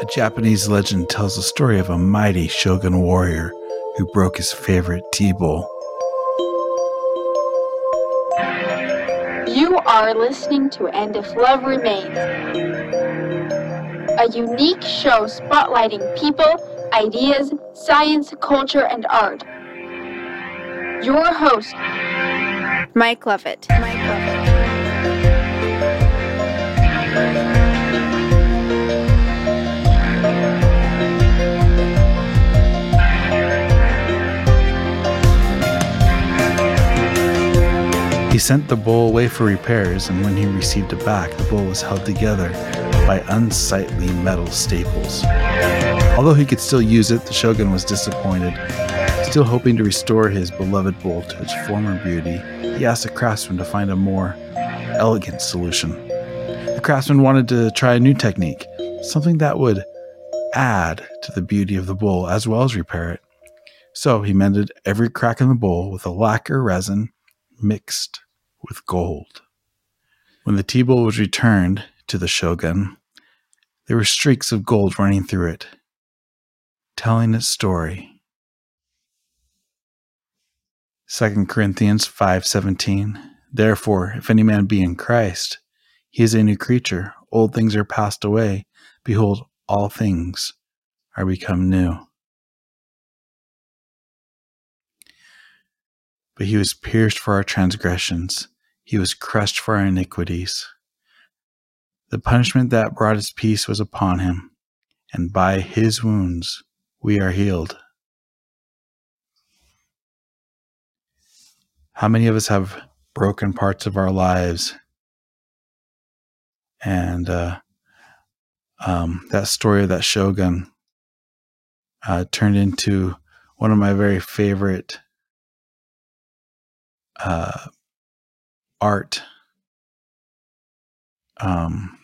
A Japanese legend tells the story of a mighty shogun warrior who broke his favorite tea bowl. You are listening to And If Love Remains, a unique show spotlighting people, ideas, science, culture, and art. Your host, Mike Lovett. Mike Lovett. He sent the bowl away for repairs, and when he received it back, the bowl was held together by unsightly metal staples. Although he could still use it, the shogun was disappointed. Still hoping to restore his beloved bowl to its former beauty, he asked the craftsman to find a more elegant solution. The craftsman wanted to try a new technique, something that would add to the beauty of the bowl as well as repair it. So he mended every crack in the bowl with a lacquer resin mixed with gold. When the tea bowl was returned to the shogun, there were streaks of gold running through it, telling its story. 2 Corinthians 5:17 Therefore if any man be in Christ he is a new creature old things are passed away behold all things are become new But he was pierced for our transgressions, he was crushed for our iniquities. The punishment that brought us peace was upon him, and by his wounds we are healed. How many of us have broken parts of our lives? And uh, um, that story of that shogun uh, turned into one of my very favorite uh, art um,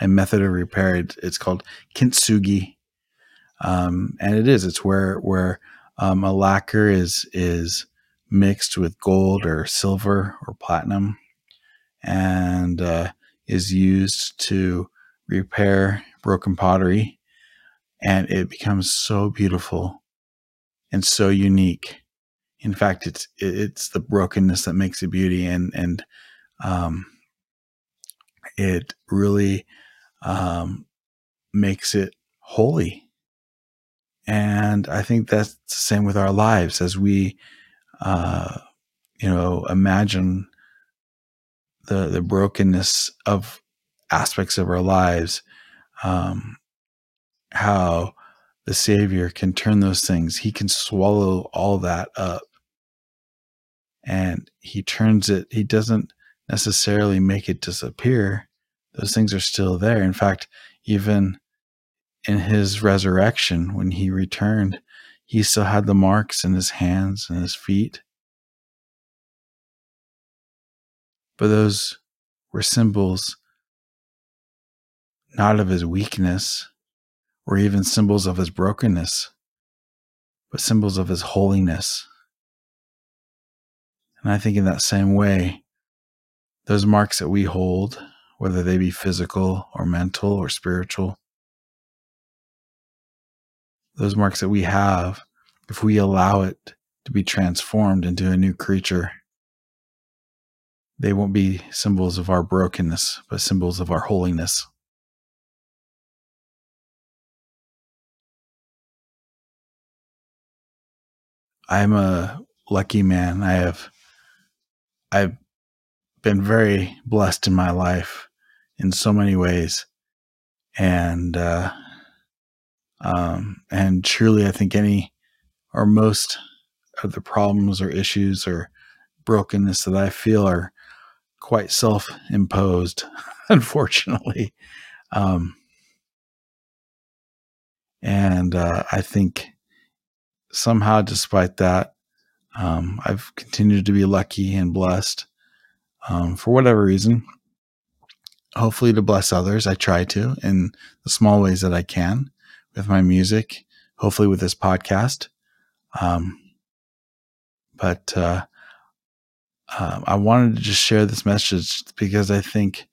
a method of repair. It's called kintsugi, um, and it is. It's where where um, a lacquer is is mixed with gold or silver or platinum, and uh, is used to repair broken pottery, and it becomes so beautiful and so unique in fact, it's it's the brokenness that makes it beauty, and and um, it really um, makes it holy. And I think that's the same with our lives as we, uh, you know, imagine the the brokenness of aspects of our lives, um, how the Savior can turn those things. He can swallow all that up and he turns it, he doesn't necessarily make it disappear. Those things are still there. In fact, even in his resurrection, when he returned, he still had the marks in his hands and his feet. But those were symbols not of his weakness or even symbols of his brokenness, but symbols of his holiness. And I think in that same way, those marks that we hold, whether they be physical or mental or spiritual, those marks that we have, if we allow it to be transformed into a new creature, they won't be symbols of our brokenness, but symbols of our holiness. I'm a lucky man. I have I've been very blessed in my life in so many ways, and uh, um, and truly, I think any or most of the problems or issues or brokenness that I feel are quite self-imposed, unfortunately. Um, and uh, I think somehow, despite that, um, I've continued to be lucky and blessed um, for whatever reason. Hopefully, to bless others, I try to in the small ways that I can with my music, hopefully, with this podcast. Um, but uh, um, I wanted to just share this message because I think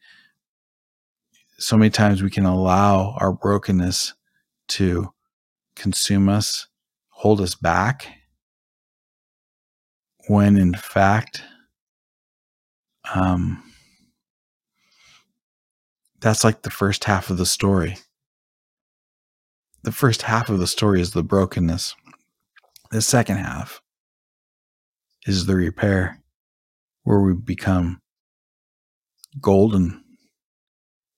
so many times we can allow our brokenness to consume us, hold us back, when in fact, um, that's like the first half of the story. The first half of the story is the brokenness. The second half is the repair where we become golden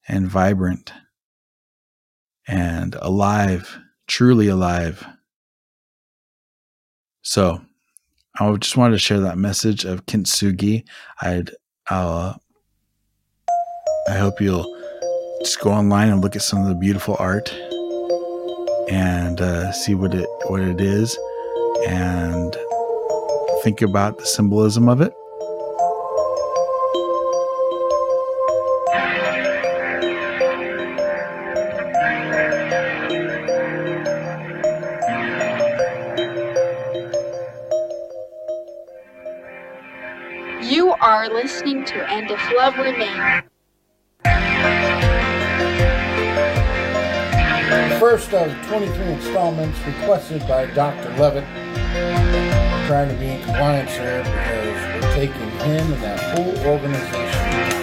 and vibrant and alive, truly alive. So, I just wanted to share that message of kintsugi. I'd, uh, I hope you'll just go online and look at some of the beautiful art and uh, see what it what it is, and think about the symbolism of it. You are listening to And If Love Remains. First of 23 installments requested by Dr. Levitt. We're trying to be in compliance here because we're taking him and that whole organization